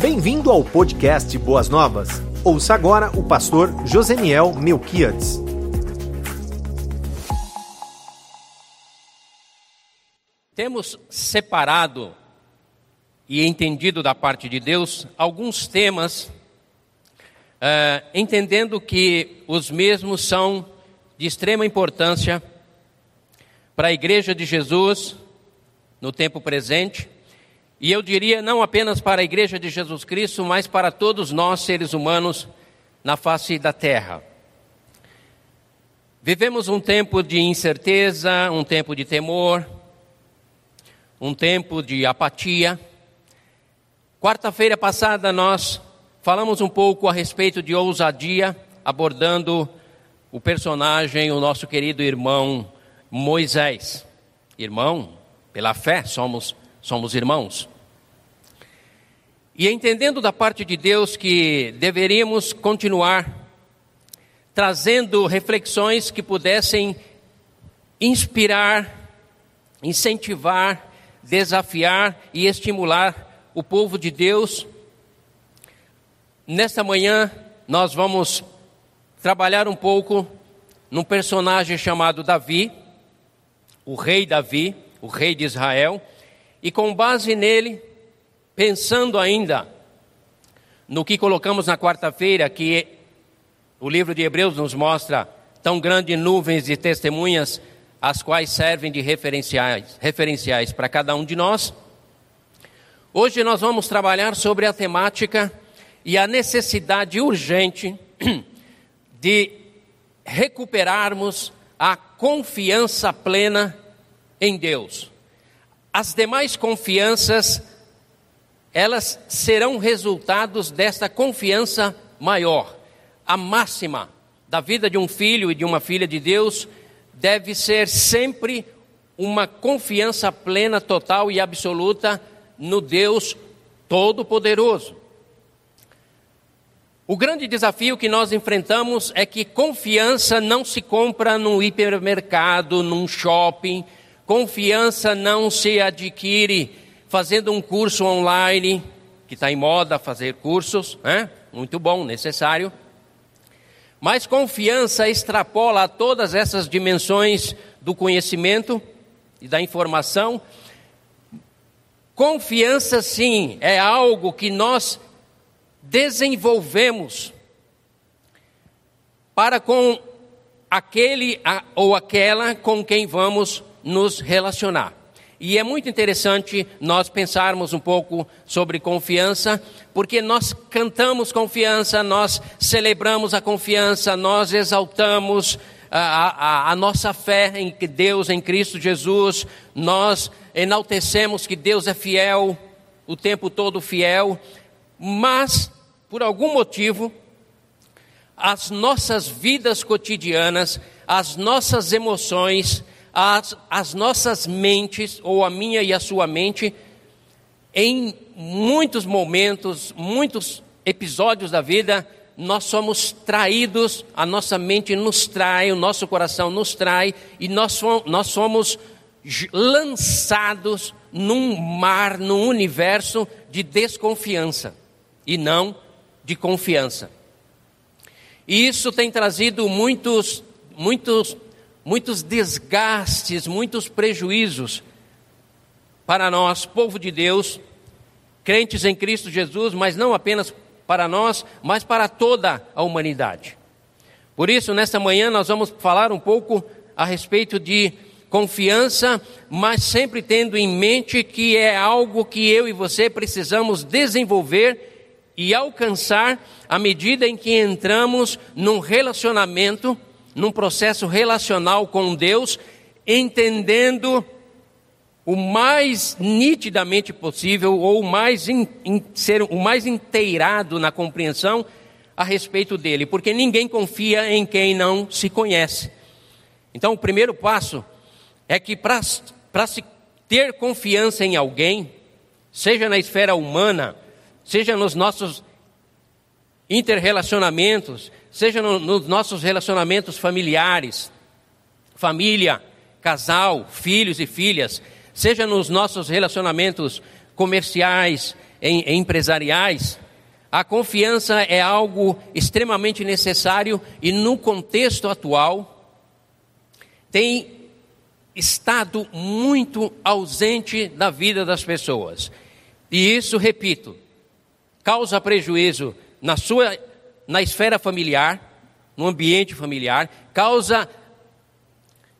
Bem-vindo ao podcast Boas Novas. Ouça agora o pastor Joseniel Melquiades. Temos separado e entendido da parte de Deus alguns temas, uh, entendendo que os mesmos são de extrema importância para a Igreja de Jesus no tempo presente e eu diria não apenas para a Igreja de Jesus Cristo, mas para todos nós, seres humanos, na face da terra. Vivemos um tempo de incerteza, um tempo de temor, um tempo de apatia. Quarta-feira passada nós falamos um pouco a respeito de ousadia, abordando o personagem, o nosso querido irmão Moisés. Irmão, pela fé somos somos irmãos. E entendendo da parte de Deus que deveríamos continuar trazendo reflexões que pudessem inspirar, incentivar, desafiar e estimular o povo de Deus. Nesta manhã nós vamos trabalhar um pouco num personagem chamado Davi, o rei Davi, o rei de Israel, e com base nele, pensando ainda no que colocamos na quarta-feira, que o livro de Hebreus nos mostra tão grandes nuvens de testemunhas, as quais servem de referenciais, referenciais para cada um de nós. Hoje nós vamos trabalhar sobre a temática e a necessidade urgente de recuperarmos a confiança plena em Deus. As demais confianças, elas serão resultados desta confiança maior. A máxima da vida de um filho e de uma filha de Deus deve ser sempre uma confiança plena, total e absoluta no Deus Todo-Poderoso. O grande desafio que nós enfrentamos é que confiança não se compra num hipermercado, num shopping, Confiança não se adquire fazendo um curso online, que está em moda fazer cursos, né? muito bom, necessário. Mas confiança extrapola todas essas dimensões do conhecimento e da informação. Confiança, sim, é algo que nós desenvolvemos para com aquele ou aquela com quem vamos nos relacionar. E é muito interessante nós pensarmos um pouco sobre confiança, porque nós cantamos confiança, nós celebramos a confiança, nós exaltamos a, a, a, nossa fé em Deus, em Cristo Jesus, nós enaltecemos que Deus é fiel, o tempo todo fiel, mas, por algum motivo, as nossas vidas cotidianas, as nossas emoções, as, as nossas mentes, ou a minha e a sua mente, em muitos momentos, muitos episódios da vida, nós somos traídos, a nossa mente nos trai, o nosso coração nos trai, e nós, nós somos lançados num mar, num universo de desconfiança e não de confiança. E isso tem trazido muitos, muitos muitos desgastes, muitos prejuízos para nós, povo de Deus, crentes em Cristo Jesus, mas não apenas para nós, mas para toda a humanidade. Por isso, nesta manhã, nós vamos falar um pouco a respeito de confiança, mas sempre tendo em mente que é algo que eu e você precisamos desenvolver e alcançar à medida em que entramos num relacionamento num processo relacional com Deus, entendendo o mais nitidamente possível ou o mais in, in, ser o mais inteirado na compreensão a respeito dele, porque ninguém confia em quem não se conhece. Então, o primeiro passo é que para se ter confiança em alguém, seja na esfera humana, seja nos nossos interrelacionamentos, seja no, nos nossos relacionamentos familiares, família, casal, filhos e filhas, seja nos nossos relacionamentos comerciais, em, em empresariais, a confiança é algo extremamente necessário e no contexto atual tem estado muito ausente da vida das pessoas. E isso, repito, causa prejuízo na sua na esfera familiar, no ambiente familiar, causa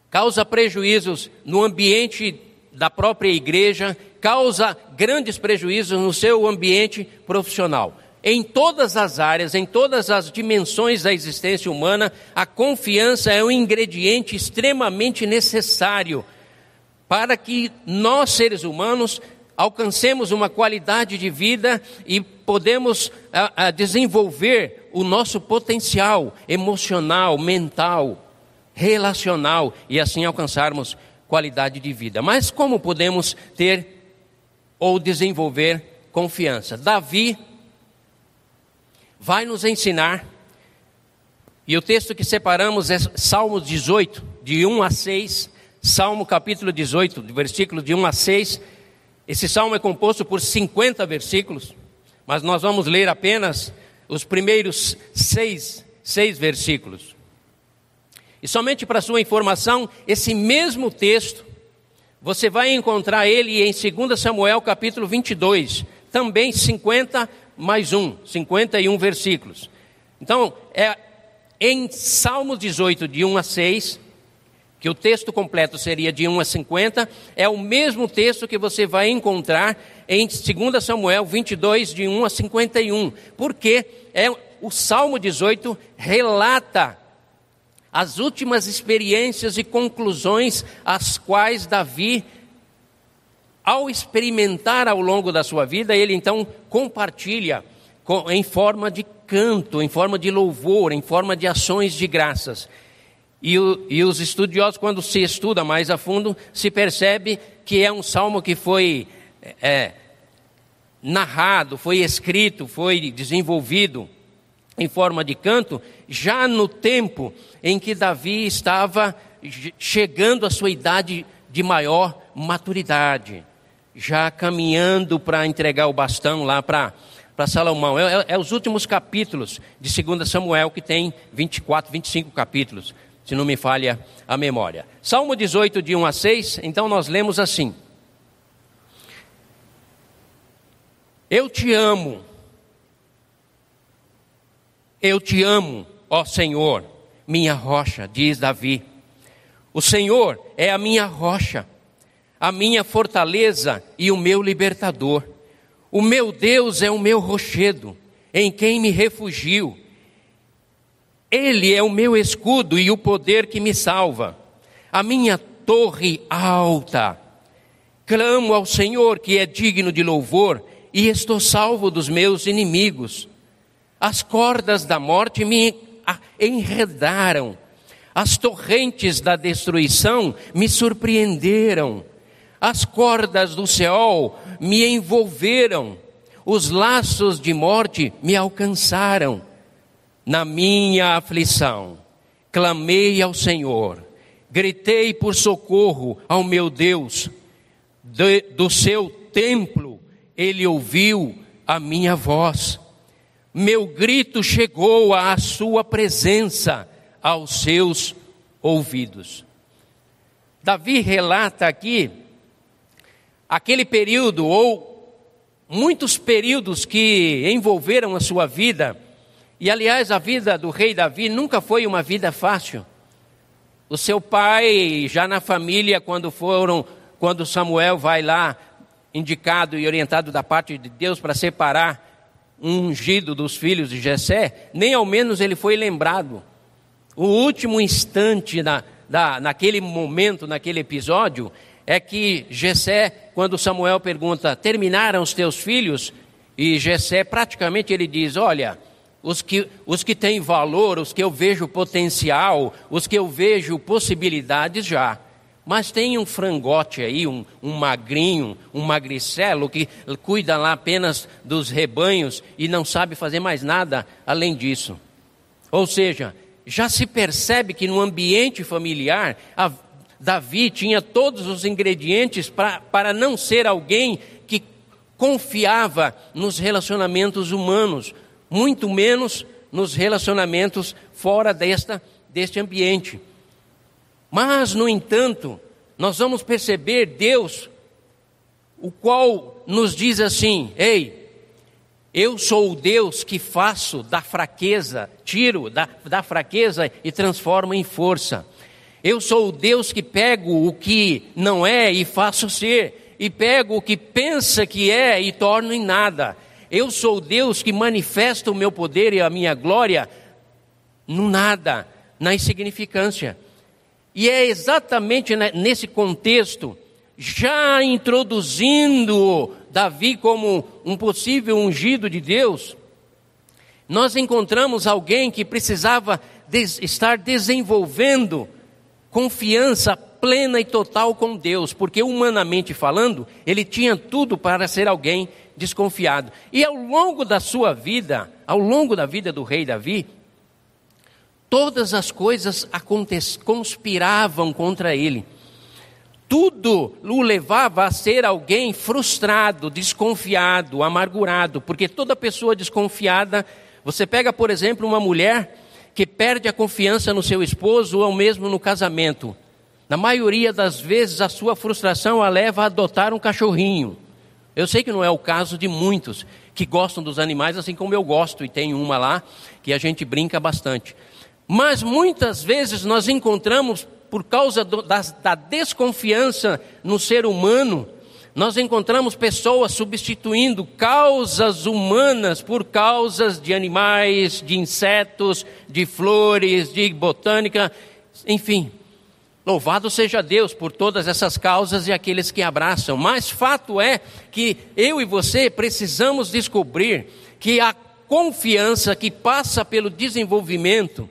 causa prejuízos no ambiente da própria igreja, causa grandes prejuízos no seu ambiente profissional. Em todas as áreas, em todas as dimensões da existência humana, a confiança é um ingrediente extremamente necessário para que nós, seres humanos, alcancemos uma qualidade de vida e podemos a, a desenvolver o nosso potencial emocional, mental, relacional e assim alcançarmos qualidade de vida. Mas como podemos ter ou desenvolver confiança? Davi vai nos ensinar, e o texto que separamos é Salmo 18, de 1 a 6, Salmo capítulo 18, versículo de 1 a 6. Esse salmo é composto por 50 versículos, mas nós vamos ler apenas os primeiros seis, seis versículos. E somente para sua informação, esse mesmo texto, você vai encontrar ele em 2 Samuel capítulo 22, também 50 mais um, 51 versículos. Então, é em Salmos 18, de 1 a 6, que o texto completo seria de 1 a 50, é o mesmo texto que você vai encontrar em 2 Samuel 22, de 1 a 51, porque é, o Salmo 18 relata as últimas experiências e conclusões às quais Davi ao experimentar ao longo da sua vida, ele então compartilha em forma de canto, em forma de louvor, em forma de ações de graças. E, o, e, os estudiosos, quando se estuda mais a fundo, se percebe que é um salmo que foi é, narrado, foi escrito, foi desenvolvido em forma de canto, já no tempo em que Davi estava chegando à sua idade de maior maturidade já caminhando para entregar o bastão lá para Salomão. É, é, é, os últimos capítulos de 2 Samuel, que tem 24, 25 capítulos, se não me falha a memória. Salmo 18, de 1 a 6, então nós lemos assim: Eu te amo, eu te amo, ó Senhor, minha rocha, diz Davi. O Senhor é a minha rocha a minha fortaleza e o meu libertador. O meu Deus é o meu rochedo, em quem me refugio. Ele é o meu escudo e o poder que me salva. A minha torre alta. Clamo ao Senhor que é digno de louvor e estou salvo dos meus inimigos. As cordas da morte me enredaram, as torrentes da destruição me surpreenderam. As cordas do céu me envolveram, os laços de morte me alcançaram. Na minha aflição, clamei ao Senhor, gritei por socorro ao meu Deus. De, do seu templo, ele ouviu a minha voz. Meu grito chegou à sua presença, aos seus ouvidos. Davi relata aqui aquele período ou muitos períodos que envolveram a sua vida. E aliás, a vida do rei Davi nunca foi uma vida fácil. O seu pai, já na família, quando foram, quando Samuel vai lá, indicado e orientado da parte de Deus para separar um ungido dos filhos de Jessé, nem ao menos ele foi lembrado. O último instante na, da, naquele momento, naquele episódio, é que Jessé, quando Samuel pergunta, terminaram os teus filhos? E Jessé praticamente ele diz, olha, os que, os que têm valor, os que eu vejo potencial, os que eu vejo possibilidades já. Mas tem um frangote aí, um, um magrinho, um magricelo que cuida lá apenas dos rebanhos e não sabe fazer mais nada além disso. Ou seja, já se percebe que no ambiente familiar a, Davi tinha todos os ingredientes pra, para não ser alguém que confiava nos relacionamentos humanos, muito menos nos relacionamentos fora desta, deste ambiente. Mas, no entanto, nós vamos perceber Deus, o qual nos diz assim: Ei, eu sou o Deus que faço da fraqueza, tiro da, da fraqueza e transformo em força. Eu sou o Deus que pego o que não é e faço ser, e pego o que pensa que é e torno em nada. Eu sou o Deus que manifesta o meu poder e a minha glória no nada, na insignificância. E é exatamente nesse contexto, já introduzindo Davi como um possível ungido de Deus, nós encontramos alguém que precisava estar desenvolvendo confiança plena e total com Deus, porque humanamente falando, ele tinha tudo para ser alguém desconfiado. E ao longo da sua vida, ao longo da vida do rei Davi, todas as coisas conspiravam contra ele. Tudo o levava a ser alguém frustrado, desconfiado, amargurado, porque toda pessoa desconfiada, você pega, por exemplo, uma mulher que perde a confiança no seu esposo ou mesmo no casamento. Na maioria das vezes, a sua frustração a leva a adotar um cachorrinho. Eu sei que não é o caso de muitos que gostam dos animais, assim como eu gosto, e tenho uma lá que a gente brinca bastante. Mas muitas vezes nós encontramos, por causa do, da, da desconfiança no ser humano, nós encontramos pessoas substituindo causas humanas por causas de animais, de insetos, de flores, de botânica, enfim. Louvado seja Deus por todas essas causas e aqueles que abraçam. Mas fato é que eu e você precisamos descobrir que a confiança que passa pelo desenvolvimento,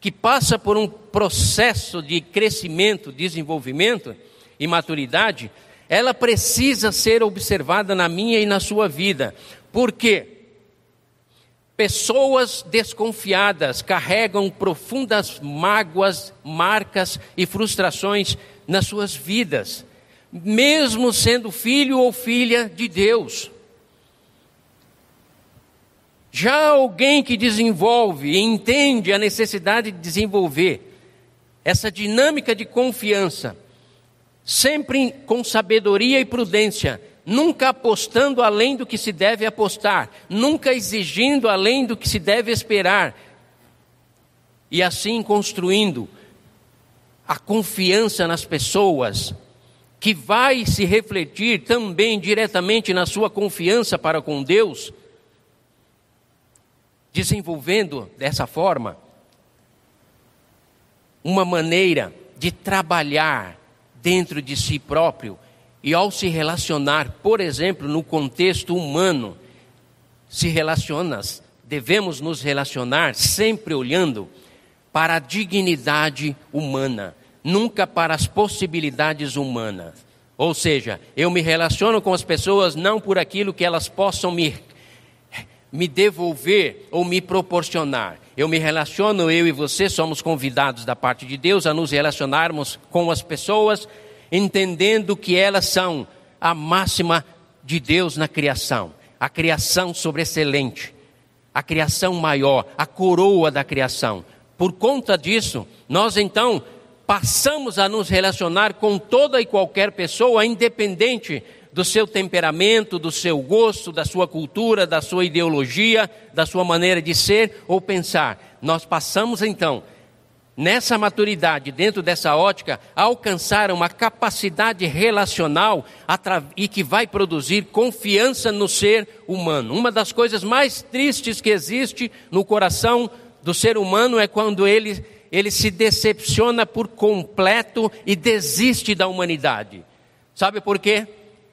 que passa por um processo de crescimento, desenvolvimento e maturidade, ela precisa ser observada na minha e na sua vida. Por quê? Pessoas desconfiadas carregam profundas mágoas, marcas e frustrações nas suas vidas, mesmo sendo filho ou filha de Deus. Já alguém que desenvolve e entende a necessidade de desenvolver essa dinâmica de confiança, sempre com sabedoria e prudência, nunca apostando além do que se deve apostar, nunca exigindo além do que se deve esperar, e assim construindo a confiança nas pessoas, que vai se refletir também diretamente na sua confiança para com Deus, desenvolvendo dessa forma uma maneira de trabalhar dentro de si próprio e ao se relacionar, por exemplo, no contexto humano, se relacionas, devemos nos relacionar sempre olhando para a dignidade humana, nunca para as possibilidades humanas. Ou seja, eu me relaciono com as pessoas não por aquilo que elas possam me, me devolver ou me proporcionar. Eu me relaciono, eu e você somos convidados da parte de Deus a nos relacionarmos com as pessoas entendendo que elas são a máxima de Deus na criação, a criação sobreexcelente, a criação maior, a coroa da criação. Por conta disso, nós então passamos a nos relacionar com toda e qualquer pessoa, independente do seu temperamento, do seu gosto, da sua cultura, da sua ideologia, da sua maneira de ser ou pensar. Nós passamos então nessa maturidade, dentro dessa ótica, alcançar uma capacidade relacional e que vai produzir confiança no ser humano. Uma das coisas mais tristes que existe no coração do ser humano é quando ele, ele se decepciona por completo e desiste da humanidade. Sabe por quê?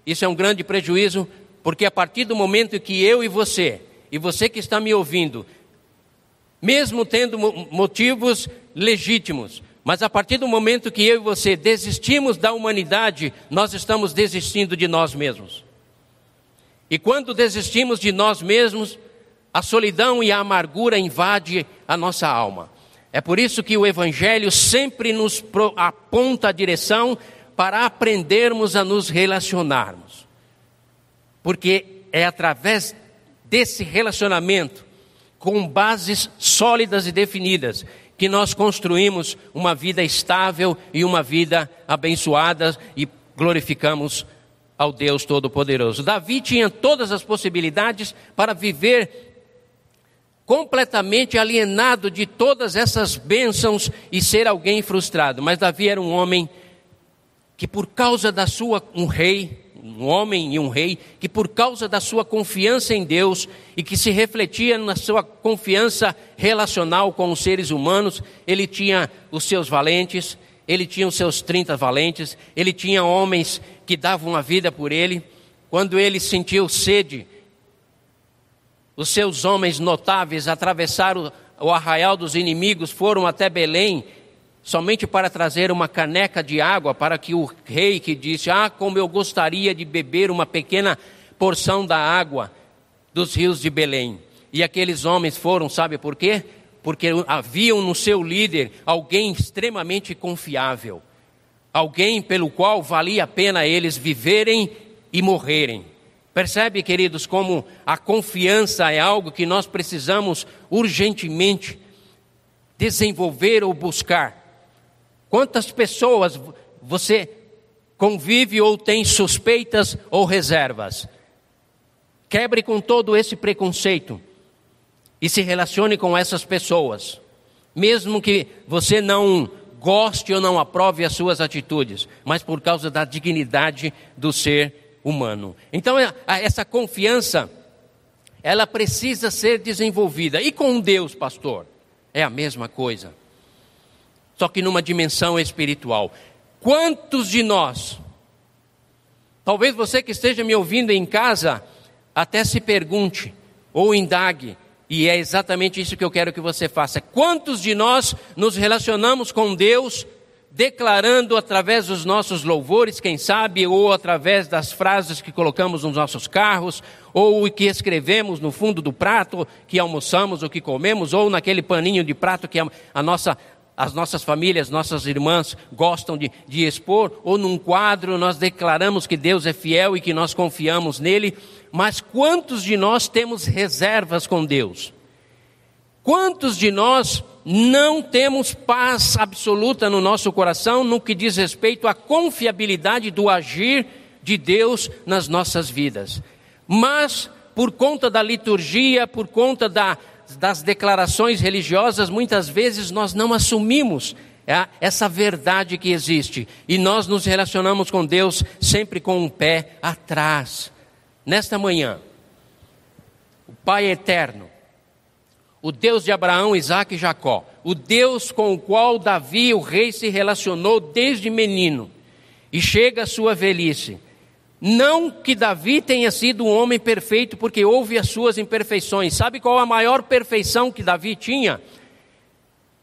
Isso é um grande prejuízo, porque a partir do momento que eu e você, e você que está me ouvindo, mesmo tendo motivos legítimos. Mas a partir do momento que eu e você desistimos da humanidade, nós estamos desistindo de nós mesmos. E quando desistimos de nós mesmos, a solidão e a amargura invadem a nossa alma. É por isso que o Evangelho sempre nos aponta a direção para aprendermos a nos relacionarmos. porque é através desse relacionamento, com bases sólidas e definidas, que nós construímos uma vida estável e uma vida abençoada e glorificamos ao Deus Todo-Poderoso. Davi tinha todas as possibilidades para viver completamente alienado de todas essas bênçãos e ser alguém frustrado. Mas Davi era um homem que por causa da sua um rei, um homem e um rei, que por causa da sua confiança em Deus e que se refletia na sua confiança relacional com os seres humanos, ele tinha os seus valentes, ele tinha os seus 30 valentes, ele tinha homens que davam a vida por ele. Quando ele sentiu sede, os seus homens notáveis atravessaram o arraial dos inimigos, foram até Belém somente para trazer uma caneca de água para que o rei que disse: Ah, como eu gostaria de beber uma pequena porção da água dos rios de Belém. E aqueles homens foram, sabe por quê? Porque haviam no seu líder alguém extremamente confiável, alguém pelo qual valia a pena eles viverem e morrerem. Percebe, queridos, como a confiança é algo que nós precisamos urgentemente desenvolver ou buscar. Quantas pessoas você convive ou tem suspeitas ou reservas? Quebre com todo esse preconceito e se relacione com essas pessoas, mesmo que você não goste ou não aprove as suas atitudes, mas por causa da dignidade do ser humano. Então, é, essa confiança, ela precisa ser desenvolvida. E com Deus, pastor? É a mesma coisa só que numa dimensão espiritual. Quantos de nós, talvez você que esteja me ouvindo em casa, até se pergunte ou indague, e é exatamente isso que eu quero que você faça. Quantos de nós nos relacionamos com Deus declarando através dos nossos louvores, quem sabe, ou através das frases que colocamos nos nossos carros, ou que escrevemos no fundo do prato que almoçamos ou que comemos, ou naquele paninho de prato que a nossa as nossas famílias, nossas irmãs gostam de, de, expor, ou num quadro nós declaramos que Deus é fiel e que nós confiamos nele, mas quantos de nós temos reservas com Deus? Quantos de nós não temos paz absoluta no nosso coração no que diz respeito à confiabilidade do agir de Deus nas nossas vidas? Mas, por conta da liturgia, por conta da, das declarações religiosas, muitas vezes nós não assumimos essa verdade que existe e nós nos relacionamos com Deus sempre com um pé atrás. Nesta manhã, o Pai eterno, o Deus de Abraão, Isaac e Jacó, o Deus com o qual Davi, o rei, se relacionou desde menino e chega à sua velhice, não que Davi tenha sido um homem perfeito, porque houve as suas imperfeições. Sabe qual a maior perfeição que Davi tinha?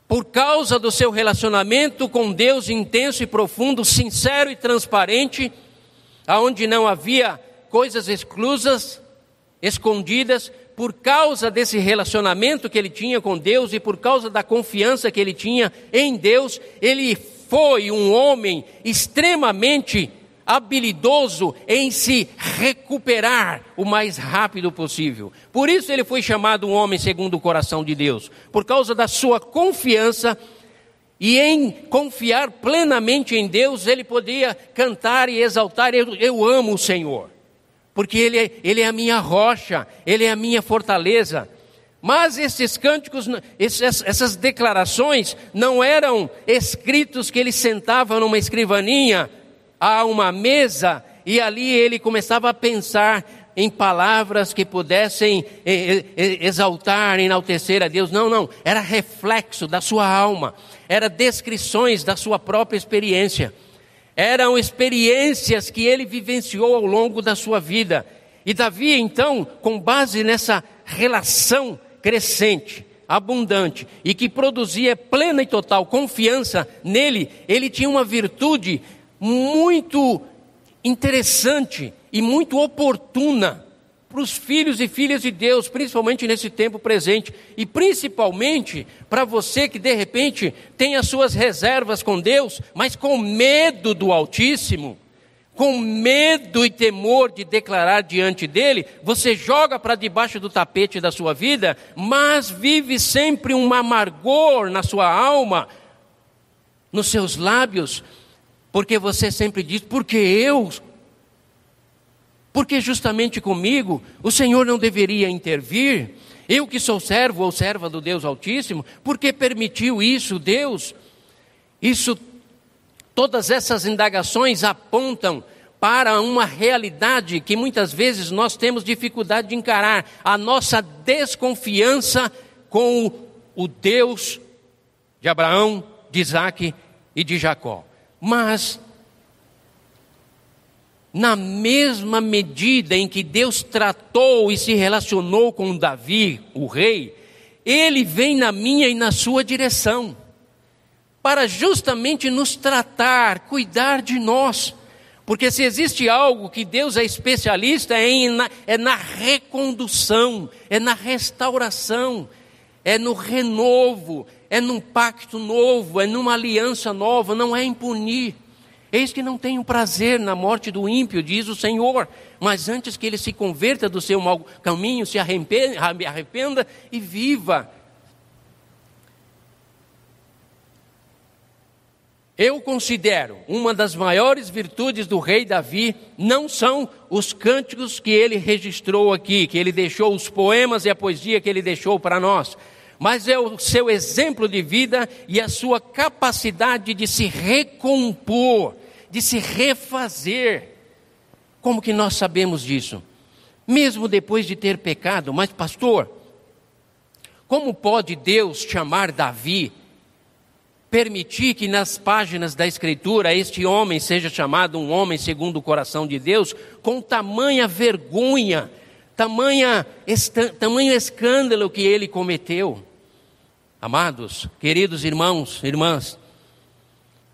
Por causa do seu relacionamento com Deus intenso e profundo, sincero e transparente, aonde não havia coisas exclusas, escondidas, por causa desse relacionamento que ele tinha com Deus e por causa da confiança que ele tinha em Deus, ele foi um homem extremamente habilidoso em se recuperar o mais rápido possível. Por isso ele foi chamado um homem segundo o coração de Deus, por causa da sua confiança e em confiar plenamente em Deus, ele podia cantar e exaltar: Eu, eu amo o Senhor, porque ele é, ele é a minha rocha, Ele é a minha fortaleza. Mas esses cânticos, essas declarações, não eram escritos que ele sentava numa escrivaninha a uma mesa e ali ele começava a pensar em palavras que pudessem exaltar, enaltecer a Deus. Não, não, era reflexo da sua alma, era descrições da sua própria experiência. Eram experiências que ele vivenciou ao longo da sua vida. E Davi, então, com base nessa relação crescente, abundante e que produzia plena e total confiança nele, ele tinha uma virtude muito interessante e muito oportuna para os filhos e filhas de Deus, principalmente nesse tempo presente, e principalmente para você que de repente tem as suas reservas com Deus, mas com medo do Altíssimo, com medo e temor de declarar diante dele, você joga para debaixo do tapete da sua vida, mas vive sempre um amargor na sua alma, nos seus lábios, porque você sempre diz: porque eu? Porque justamente comigo o Senhor não deveria intervir? Eu que sou servo ou serva do Deus Altíssimo, por que permitiu isso, Deus? Isso Todas essas indagações apontam para uma realidade que muitas vezes nós temos dificuldade de encarar, a nossa desconfiança com o Deus de Abraão, de Isaac e de Jacó. Mas, na mesma medida em que Deus tratou e se relacionou com Davi, o rei, ele vem na minha e na sua direção para justamente nos tratar, cuidar de nós. Porque se existe algo que Deus é especialista é, em, é na recondução, é na restauração, é no renovo, é num pacto novo, é numa aliança nova, não é em punir. Eis que não tenho prazer na morte do ímpio, diz o Senhor, mas antes que ele se converta do seu mau caminho, se arrependa, arrependa e viva. Eu considero uma das maiores virtudes do rei Davi não são os cânticos que ele registrou aqui, que ele deixou, os poemas e a poesia que ele deixou para nós, mas é o seu exemplo de vida e a sua capacidade de se recompor, de se refazer. Como que nós sabemos disso? Mesmo depois de ter pecado, mas pastor, como pode Deus chamar Davi permitir que nas páginas da Escritura este homem seja chamado um homem segundo o coração de Deus, com tamanha vergonha, tamanha, tamanho escândalo que ele cometeu. Amados, queridos irmãos, irmãs,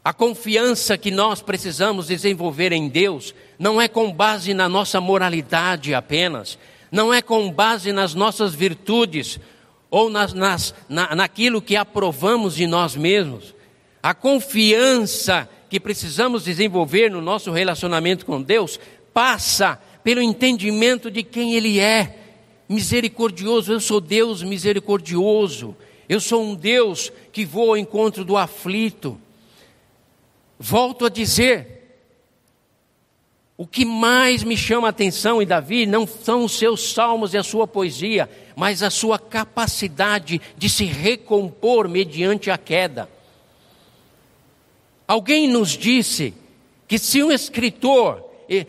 a confiança que nós precisamos desenvolver em Deus não é com base na nossa moralidade apenas, não é com base nas nossas virtudes, ou nas, nas, na, naquilo que aprovamos de nós mesmos. A confiança que precisamos desenvolver no nosso relacionamento com Deus passa pelo entendimento de quem Ele é. Misericordioso, eu sou Deus misericordioso. Eu sou um Deus que vou ao encontro do aflito. Volto a dizer, o que mais me chama a atenção em Davi não são os seus salmos e a sua poesia, mas a sua capacidade de se recompor mediante a queda. Alguém nos disse que se um escritor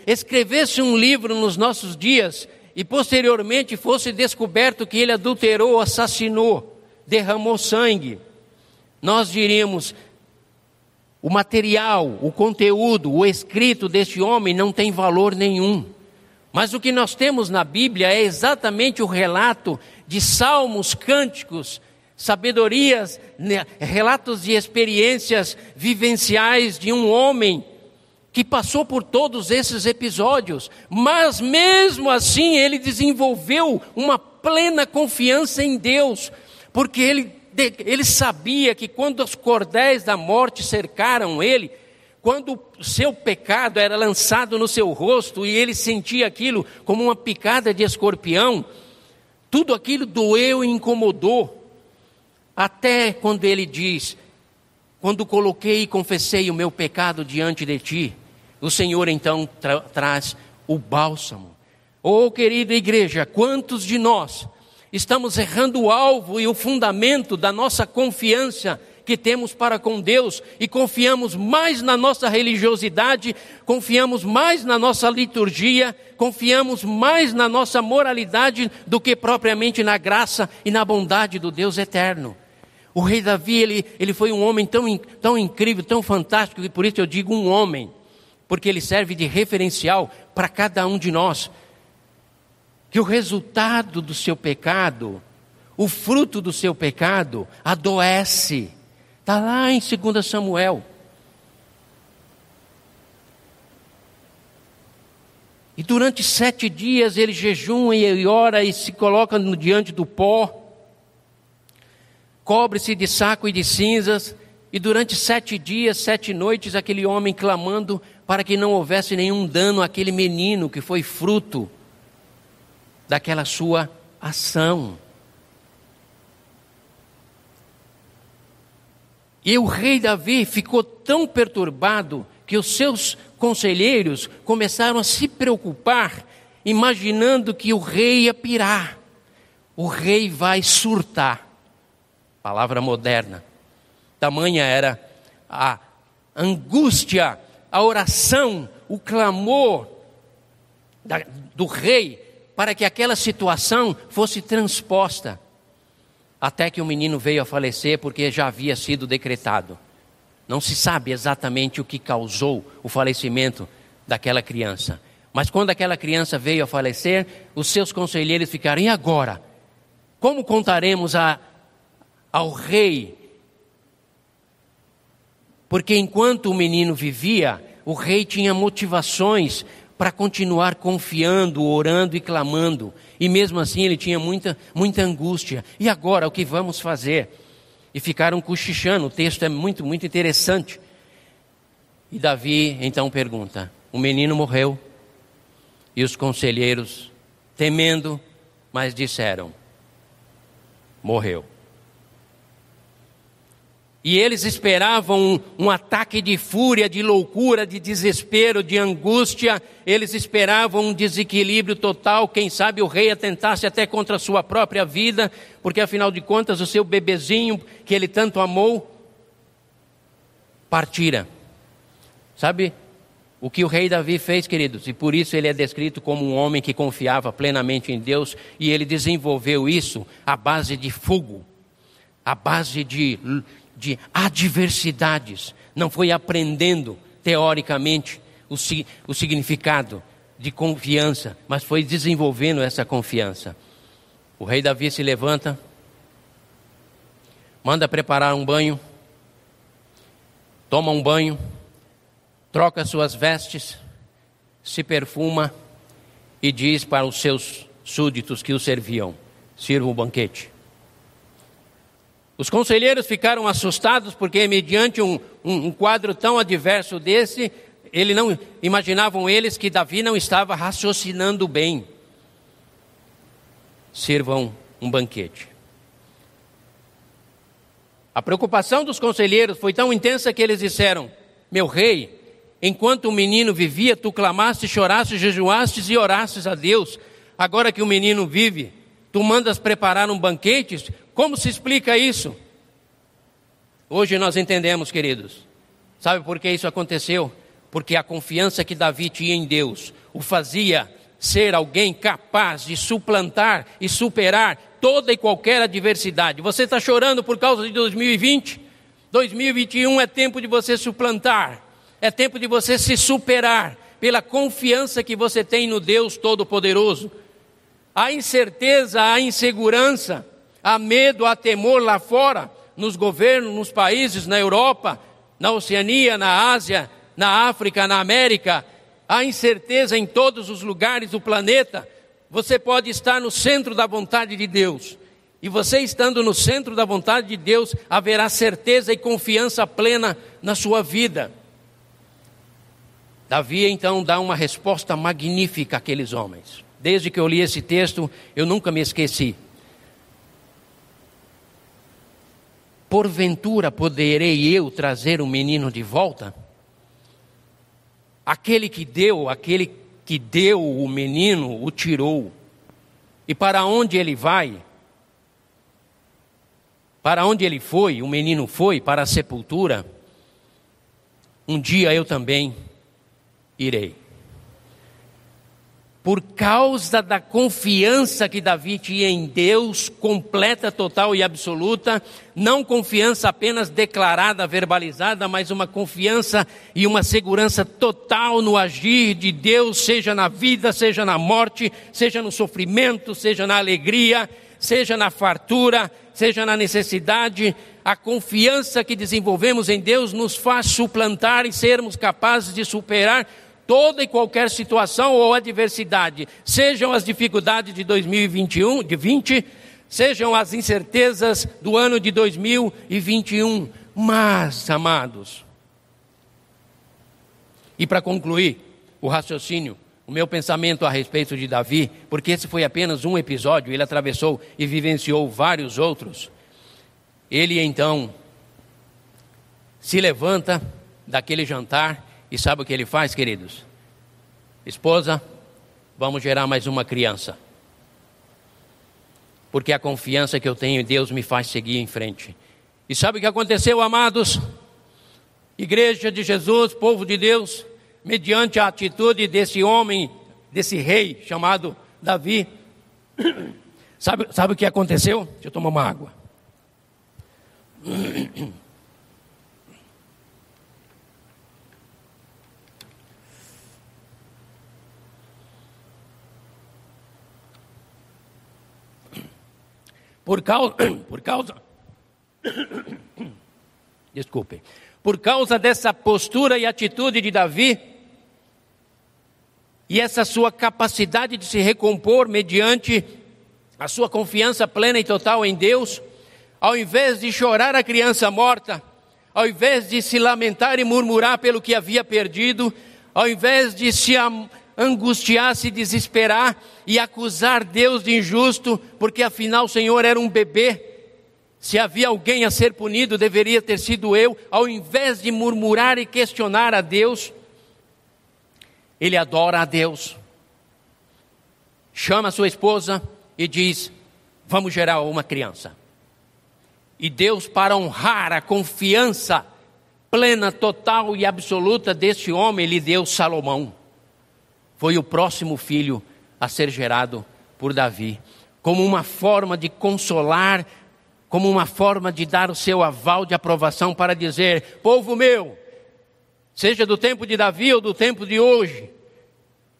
escrevesse um livro nos nossos dias e posteriormente fosse descoberto que ele adulterou, assassinou, derramou sangue, nós diríamos: o material, o conteúdo, o escrito deste homem não tem valor nenhum. Mas o que nós temos na Bíblia é exatamente o relato de salmos, cânticos, sabedorias, né, relatos de experiências vivenciais de um homem que passou por todos esses episódios, mas mesmo assim ele desenvolveu uma plena confiança em Deus, porque ele ele sabia que quando os cordéis da morte cercaram ele, quando o seu pecado era lançado no seu rosto e ele sentia aquilo como uma picada de escorpião, tudo aquilo doeu e incomodou. Até quando ele diz: Quando coloquei e confessei o meu pecado diante de ti, o Senhor então tra traz o bálsamo. Oh, querida igreja, quantos de nós estamos errando o alvo e o fundamento da nossa confiança que temos para com Deus e confiamos mais na nossa religiosidade, confiamos mais na nossa liturgia, confiamos mais na nossa moralidade do que propriamente na graça e na bondade do Deus eterno. O rei Davi, ele, ele foi um homem tão, tão incrível, tão fantástico, e por isso eu digo um homem, porque ele serve de referencial para cada um de nós que o resultado do seu pecado, o fruto do seu pecado, adoece. Está lá em 2 Samuel. E durante sete dias ele jejuma e ora e se coloca diante do pó, cobre-se de saco e de cinzas, e durante sete dias, sete noites, aquele homem clamando para que não houvesse nenhum dano àquele menino que foi fruto daquela sua ação. E o rei Davi ficou tão perturbado que os seus conselheiros começaram a se preocupar, imaginando que o rei ia pirar. O rei vai surtar. Palavra moderna. Tamanha era a angústia, a oração, o clamor da, do rei para que aquela situação fosse transposta. Até que o menino veio a falecer porque já havia sido decretado. Não se sabe exatamente o que causou o falecimento daquela criança. Mas quando aquela criança veio a falecer, os seus conselheiros ficaram: e agora? Como contaremos a, ao rei? Porque enquanto o menino vivia, o rei tinha motivações para continuar confiando, orando e clamando. E mesmo assim ele tinha muita, muita angústia. E agora, o que vamos fazer? E ficaram cochichando. O texto é muito, muito interessante. E Davi então pergunta: O menino morreu? E os conselheiros, temendo, mas disseram: Morreu. E eles esperavam um, um, ataque de fúria, de loucura, de desespero, de angústia. Eles esperavam um desequilíbrio total. Quem sabe o rei atentasse até contra a sua própria vida, porque afinal de contas o seu bebezinho que ele tanto amou partira. Sabe o que o rei Davi fez, queridos? E por isso ele é descrito como um homem que confiava plenamente em Deus e ele desenvolveu isso à base de fogo, à base de de adversidades, não foi aprendendo teoricamente o, o significado de confiança, mas foi desenvolvendo essa confiança. O rei Davi se levanta, manda preparar um banho, toma um banho, troca suas vestes, se perfuma e diz para os seus súditos que o serviam: sirva o banquete. Os conselheiros ficaram assustados porque, mediante um, um, um quadro tão adverso desse, ele não imaginavam eles que Davi não estava raciocinando bem. Sirvam um banquete. A preocupação dos conselheiros foi tão intensa que eles disseram: Meu rei, enquanto o menino vivia, tu clamaste, choraste, jejuastes e orastes a Deus. Agora que o menino vive, tu mandas preparar um banquete como se explica isso? Hoje nós entendemos, queridos. Sabe por que isso aconteceu? Porque a confiança que Davi tinha em Deus o fazia ser alguém capaz de suplantar e superar toda e qualquer adversidade. Você está chorando por causa de 2020? 2021 é tempo de você suplantar, é tempo de você se superar pela confiança que você tem no Deus Todo-Poderoso. A incerteza, a insegurança, Há medo, há temor lá fora, nos governos, nos países, na Europa, na Oceania, na Ásia, na África, na América. Há incerteza em todos os lugares do planeta. Você pode estar no centro da vontade de Deus. E você estando no centro da vontade de Deus, haverá certeza e confiança plena na sua vida. Davi então dá uma resposta magnífica àqueles homens. Desde que eu li esse texto, eu nunca me esqueci. Porventura poderei eu trazer o menino de volta? Aquele que deu, aquele que deu o menino, o tirou. E para onde ele vai? Para onde ele foi, o menino foi, para a sepultura. Um dia eu também irei por causa da confiança que Davi tinha em Deus, completa, total e absoluta, não confiança apenas declarada, verbalizada, mas uma confiança e uma segurança total no agir de Deus, seja na vida, seja na morte, seja no sofrimento, seja na alegria, seja na fartura, seja na necessidade. A confiança que desenvolvemos em Deus nos faz suplantar e sermos capazes de superar toda e qualquer situação ou adversidade, sejam as dificuldades de 2021, de 20, sejam as incertezas do ano de 2021. Mas, amados, E para concluir o raciocínio, o meu pensamento a respeito de Davi, porque esse foi apenas um episódio, ele atravessou e vivenciou vários outros. Ele então se levanta daquele jantar e sabe o que ele faz, queridos? Esposa, vamos gerar mais uma criança. Porque a confiança que eu tenho em Deus me faz seguir em frente. E sabe o que aconteceu, amados? Igreja de Jesus, povo de Deus, mediante a atitude desse homem, desse rei chamado Davi. Sabe, sabe o que aconteceu? Deixa eu tomar uma água. Por causa, por causa, desculpem, por causa dessa postura e atitude de Davi, e essa sua capacidade de se recompor mediante a sua confiança plena e total em Deus, ao invés de chorar a criança morta, ao invés de se lamentar e murmurar pelo que havia perdido, ao invés de se angustiar, se desesperar e acusar Deus de injusto, porque afinal o Senhor era um bebê. Se havia alguém a ser punido, deveria ter sido eu. Ao invés de murmurar e questionar a Deus, ele adora a Deus. Chama sua esposa e diz: Vamos gerar uma criança. E Deus, para honrar a confiança plena, total e absoluta deste homem, lhe deu Salomão foi o próximo filho a ser gerado por Davi, como uma forma de consolar, como uma forma de dar o seu aval de aprovação para dizer: povo meu, seja do tempo de Davi ou do tempo de hoje,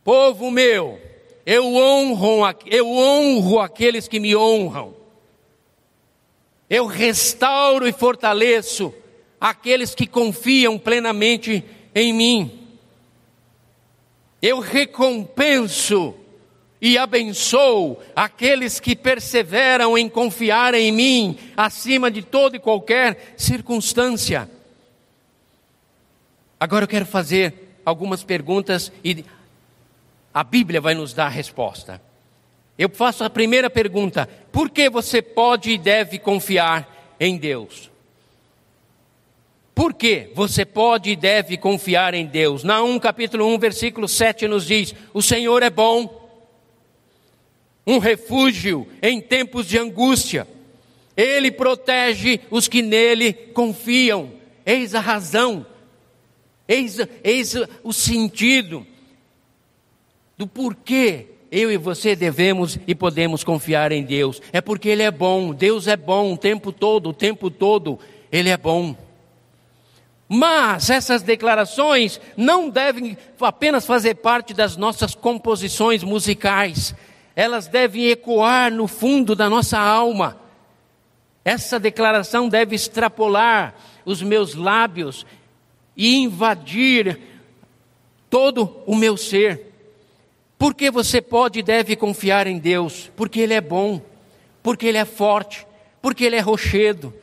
povo meu, eu honro, eu honro aqueles que me honram, eu restauro e fortaleço aqueles que confiam plenamente em mim. Eu recompenso e abençoo aqueles que perseveram em confiar em mim acima de toda e qualquer circunstância. Agora eu quero fazer algumas perguntas e a Bíblia vai nos dar a resposta. Eu faço a primeira pergunta: por que você pode e deve confiar em Deus? Por que você pode e deve confiar em Deus? Naum capítulo 1, versículo 7 nos diz: O Senhor é bom, um refúgio em tempos de angústia. Ele protege os que nele confiam. Eis a razão, eis, eis o sentido do porquê eu e você devemos e podemos confiar em Deus. É porque Ele é bom, Deus é bom o tempo todo, o tempo todo, Ele é bom. Mas essas declarações não devem apenas fazer parte das nossas composições musicais, elas devem ecoar no fundo da nossa alma. Essa declaração deve extrapolar os meus lábios e invadir todo o meu ser. Porque você pode e deve confiar em Deus? Porque Ele é bom, porque Ele é forte, porque Ele é rochedo,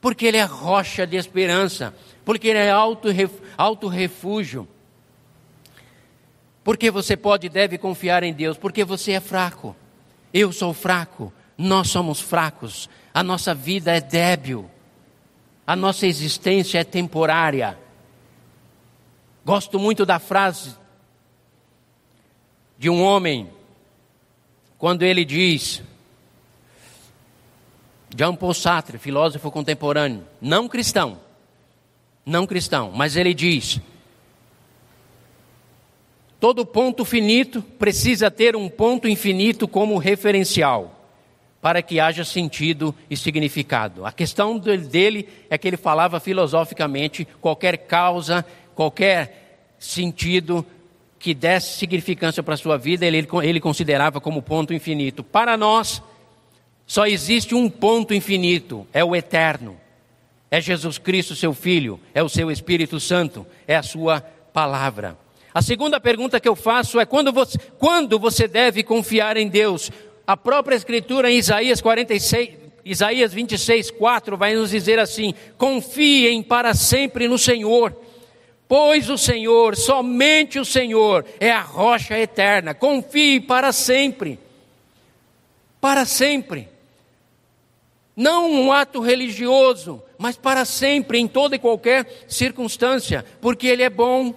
porque Ele é rocha de esperança porque ele é alto, alto refúgio. Porque você pode e deve confiar em Deus, porque você é fraco. Eu sou fraco, nós somos fracos, a nossa vida é débil, a nossa existência é temporária. Gosto muito da frase de um homem, quando ele diz, Jean Paul Sartre, filósofo contemporâneo, não cristão, não cristão, mas ele diz: todo ponto finito precisa ter um ponto infinito como referencial, para que haja sentido e significado. A questão dele é que ele falava filosoficamente qualquer causa, qualquer sentido que desse significância para a sua vida, ele, ele considerava como ponto infinito. Para nós, só existe um ponto infinito, é o eterno. É Jesus Cristo, seu Filho, é o seu Espírito Santo, é a sua palavra. A segunda pergunta que eu faço é: quando você, quando você deve confiar em Deus? A própria Escritura em Isaías 46, Isaías 26, 4 vai nos dizer assim: confiem para sempre no Senhor, Pois o Senhor, somente o Senhor, é a rocha eterna. Confie para sempre. Para sempre. Não um ato religioso, mas para sempre, em toda e qualquer circunstância, porque Ele é bom.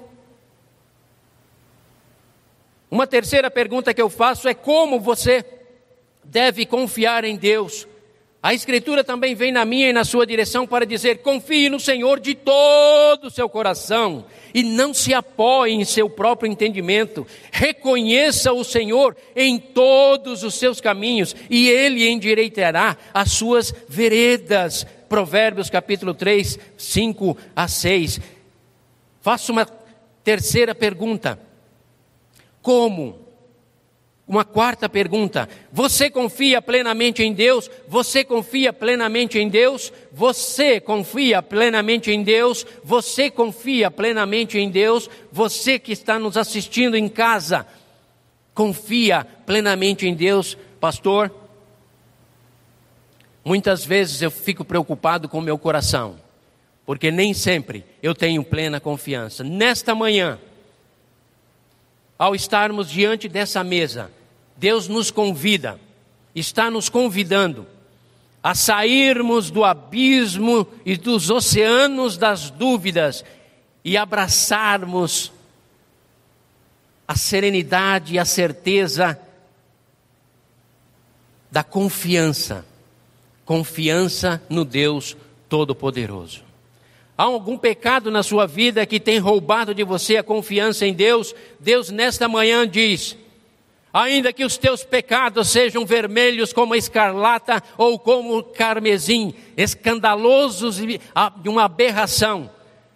Uma terceira pergunta que eu faço é como você deve confiar em Deus. A Escritura também vem na minha e na sua direção para dizer: confie no Senhor de todo o seu coração e não se apoie em seu próprio entendimento. Reconheça o Senhor em todos os seus caminhos e Ele endireitará as suas veredas. Provérbios capítulo 3, 5 a 6. Faço uma terceira pergunta: Como? Uma quarta pergunta: você confia plenamente em Deus? Você confia plenamente em Deus? Você confia plenamente em Deus? Você confia plenamente em Deus? Você que está nos assistindo em casa, confia plenamente em Deus, pastor? Muitas vezes eu fico preocupado com o meu coração, porque nem sempre eu tenho plena confiança. Nesta manhã, ao estarmos diante dessa mesa, Deus nos convida, está nos convidando a sairmos do abismo e dos oceanos das dúvidas e abraçarmos a serenidade e a certeza da confiança, confiança no Deus Todo-Poderoso. Há algum pecado na sua vida que tem roubado de você a confiança em Deus? Deus, nesta manhã, diz: ainda que os teus pecados sejam vermelhos como a escarlata ou como o carmesim, escandalosos e uma aberração,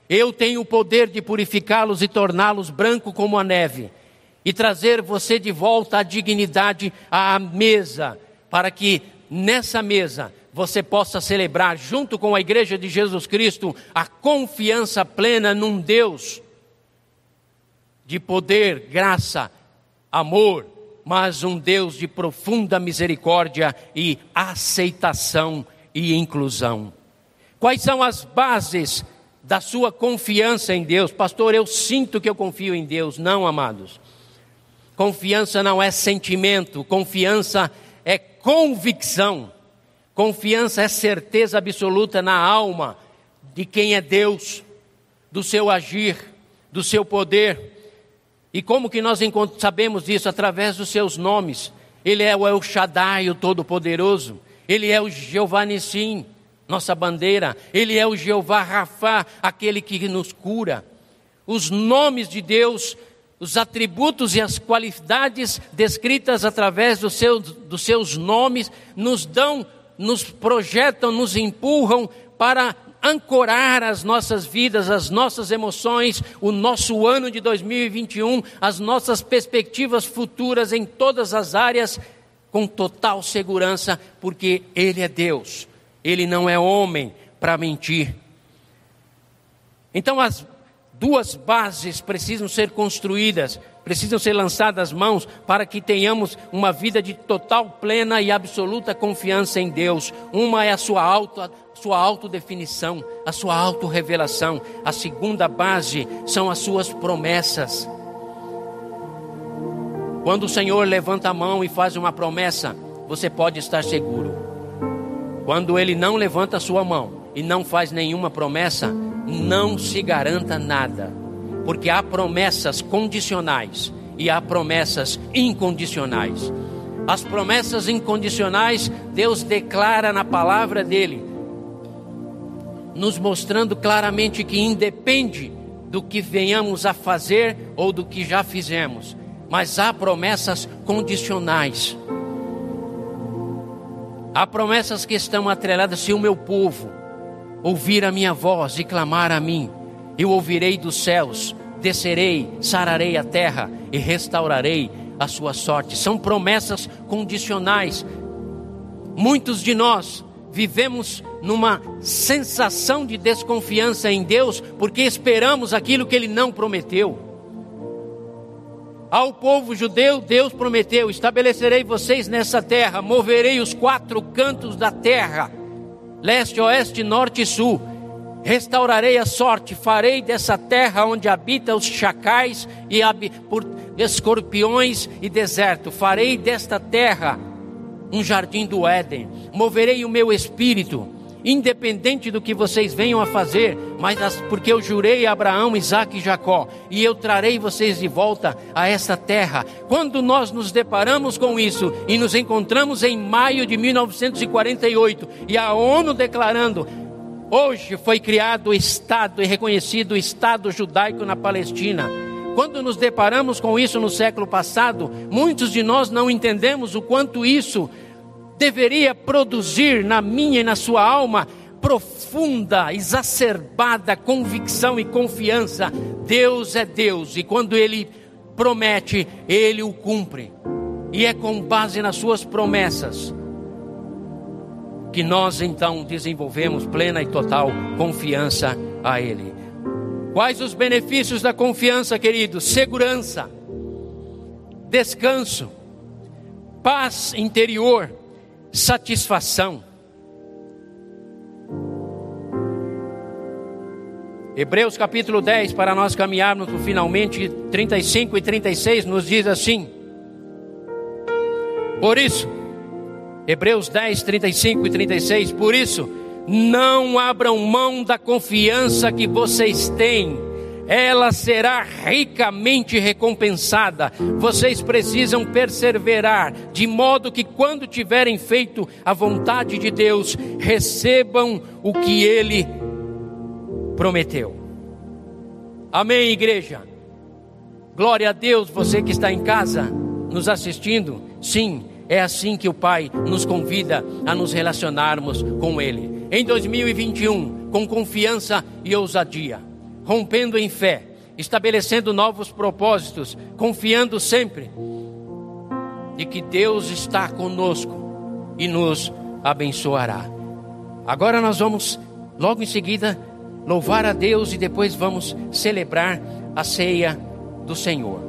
eu tenho o poder de purificá-los e torná-los branco como a neve, e trazer você de volta à dignidade à mesa, para que nessa mesa você possa celebrar, junto com a Igreja de Jesus Cristo, a confiança plena num Deus de poder, graça, amor, mas um Deus de profunda misericórdia e aceitação e inclusão. Quais são as bases da sua confiança em Deus? Pastor, eu sinto que eu confio em Deus. Não, amados. Confiança não é sentimento, confiança é convicção. Confiança é certeza absoluta na alma de quem é Deus, do seu agir, do seu poder. E como que nós sabemos disso? Através dos seus nomes. Ele é o El Shaddai, o Todo-Poderoso. Ele é o Jeová Nissim, nossa bandeira. Ele é o Jeová Rafá, aquele que nos cura. Os nomes de Deus, os atributos e as qualidades descritas através do seu, dos seus nomes, nos dão nos projetam, nos empurram para ancorar as nossas vidas, as nossas emoções, o nosso ano de 2021, as nossas perspectivas futuras em todas as áreas, com total segurança, porque Ele é Deus, Ele não é homem para mentir. Então, as duas bases precisam ser construídas precisam ser lançadas mãos para que tenhamos uma vida de total, plena e absoluta confiança em Deus. Uma é a sua auto, sua autodefinição, a sua autorrevelação. A segunda base são as suas promessas. Quando o Senhor levanta a mão e faz uma promessa, você pode estar seguro. Quando Ele não levanta a sua mão e não faz nenhuma promessa, não se garanta nada porque há promessas condicionais e há promessas incondicionais. As promessas incondicionais, Deus declara na palavra dele, nos mostrando claramente que independe do que venhamos a fazer ou do que já fizemos, mas há promessas condicionais. Há promessas que estão atreladas se o meu povo ouvir a minha voz e clamar a mim, eu ouvirei dos céus descerei, sararei a terra e restaurarei a sua sorte. São promessas condicionais. Muitos de nós vivemos numa sensação de desconfiança em Deus porque esperamos aquilo que Ele não prometeu. Ao povo judeu, Deus prometeu: estabelecerei vocês nessa terra, moverei os quatro cantos da terra, leste, oeste, norte e sul. Restaurarei a sorte, farei dessa terra onde habita os chacais e por escorpiões e deserto, farei desta terra um jardim do Éden. Moverei o meu espírito, independente do que vocês venham a fazer, mas porque eu jurei a Abraão, Isaac e Jacó, e eu trarei vocês de volta a essa terra. Quando nós nos deparamos com isso e nos encontramos em maio de 1948 e a ONU declarando Hoje foi criado o Estado e reconhecido o Estado judaico na Palestina. Quando nos deparamos com isso no século passado, muitos de nós não entendemos o quanto isso deveria produzir na minha e na sua alma profunda, exacerbada convicção e confiança. Deus é Deus e quando Ele promete, Ele o cumpre. E é com base nas Suas promessas que nós então desenvolvemos plena e total confiança a Ele. Quais os benefícios da confiança, queridos? Segurança, descanso, paz interior, satisfação. Hebreus capítulo 10, para nós caminharmos finalmente 35 e 36, nos diz assim: Por isso, Hebreus 10, 35 e 36. Por isso, não abram mão da confiança que vocês têm, ela será ricamente recompensada. Vocês precisam perseverar, de modo que, quando tiverem feito a vontade de Deus, recebam o que Ele prometeu. Amém, igreja. Glória a Deus, você que está em casa nos assistindo. Sim, é assim que o Pai nos convida a nos relacionarmos com Ele. Em 2021, com confiança e ousadia, rompendo em fé, estabelecendo novos propósitos, confiando sempre de que Deus está conosco e nos abençoará. Agora nós vamos, logo em seguida, louvar a Deus e depois vamos celebrar a ceia do Senhor.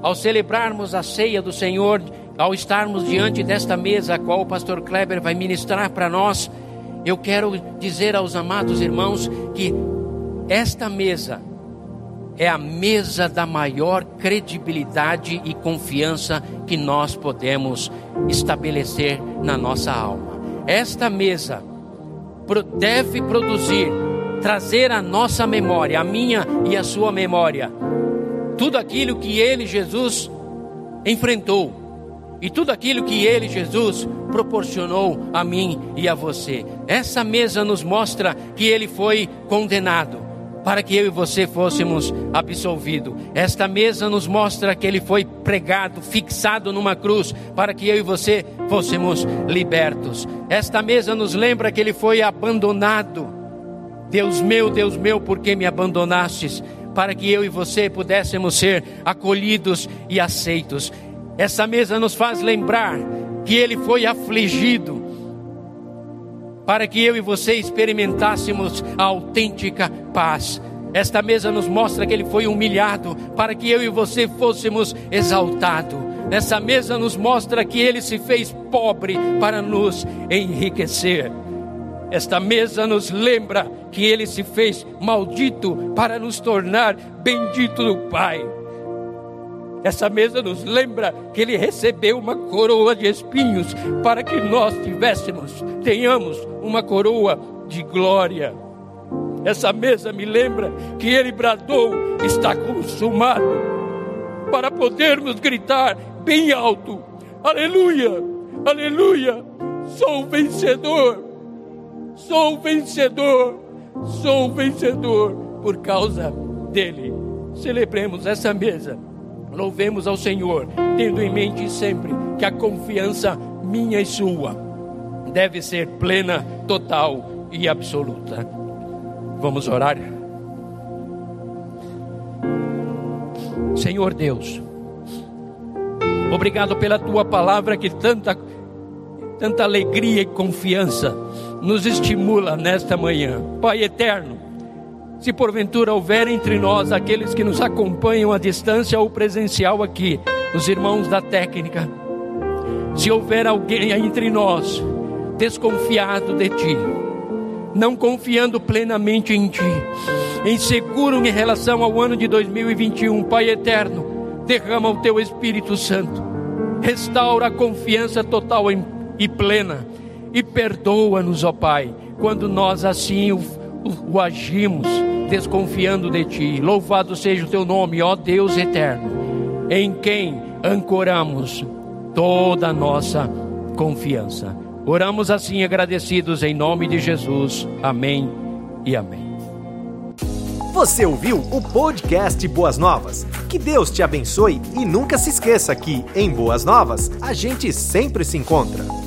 Ao celebrarmos a ceia do Senhor, ao estarmos diante desta mesa, a qual o pastor Kleber vai ministrar para nós, eu quero dizer aos amados irmãos que esta mesa é a mesa da maior credibilidade e confiança que nós podemos estabelecer na nossa alma. Esta mesa deve produzir, trazer à nossa memória, a minha e a sua memória, tudo aquilo que ele, Jesus, enfrentou e tudo aquilo que Ele, Jesus, proporcionou a mim e a você. Essa mesa nos mostra que Ele foi condenado para que eu e você fôssemos absolvidos. Esta mesa nos mostra que Ele foi pregado, fixado numa cruz, para que eu e você fôssemos libertos. Esta mesa nos lembra que Ele foi abandonado. Deus meu, Deus meu, por que me abandonastes? Para que eu e você pudéssemos ser acolhidos e aceitos. Essa mesa nos faz lembrar que ele foi afligido para que eu e você experimentássemos a autêntica paz. Esta mesa nos mostra que ele foi humilhado para que eu e você fôssemos exaltados. Essa mesa nos mostra que ele se fez pobre para nos enriquecer. Esta mesa nos lembra que ele se fez maldito para nos tornar bendito do Pai. Essa mesa nos lembra que ele recebeu uma coroa de espinhos para que nós tivéssemos, tenhamos uma coroa de glória. Essa mesa me lembra que ele bradou, está consumado, para podermos gritar bem alto: Aleluia, Aleluia, sou vencedor, sou vencedor, sou vencedor por causa dele. Celebremos essa mesa Louvemos ao Senhor, tendo em mente sempre que a confiança minha e sua deve ser plena, total e absoluta. Vamos orar. Senhor Deus, obrigado pela tua palavra que tanta tanta alegria e confiança nos estimula nesta manhã. Pai eterno, se porventura houver entre nós aqueles que nos acompanham à distância ou presencial aqui, os irmãos da técnica, se houver alguém entre nós desconfiado de ti, não confiando plenamente em Ti, inseguro em relação ao ano de 2021, Pai eterno, derrama o Teu Espírito Santo, restaura a confiança total e plena e perdoa-nos, ó Pai, quando nós assim o, o agimos, desconfiando de Ti. Louvado seja o Teu nome, ó Deus eterno, em quem ancoramos toda a nossa confiança. Oramos assim agradecidos em nome de Jesus. Amém e amém. Você ouviu o podcast Boas Novas? Que Deus te abençoe e nunca se esqueça que em Boas Novas a gente sempre se encontra.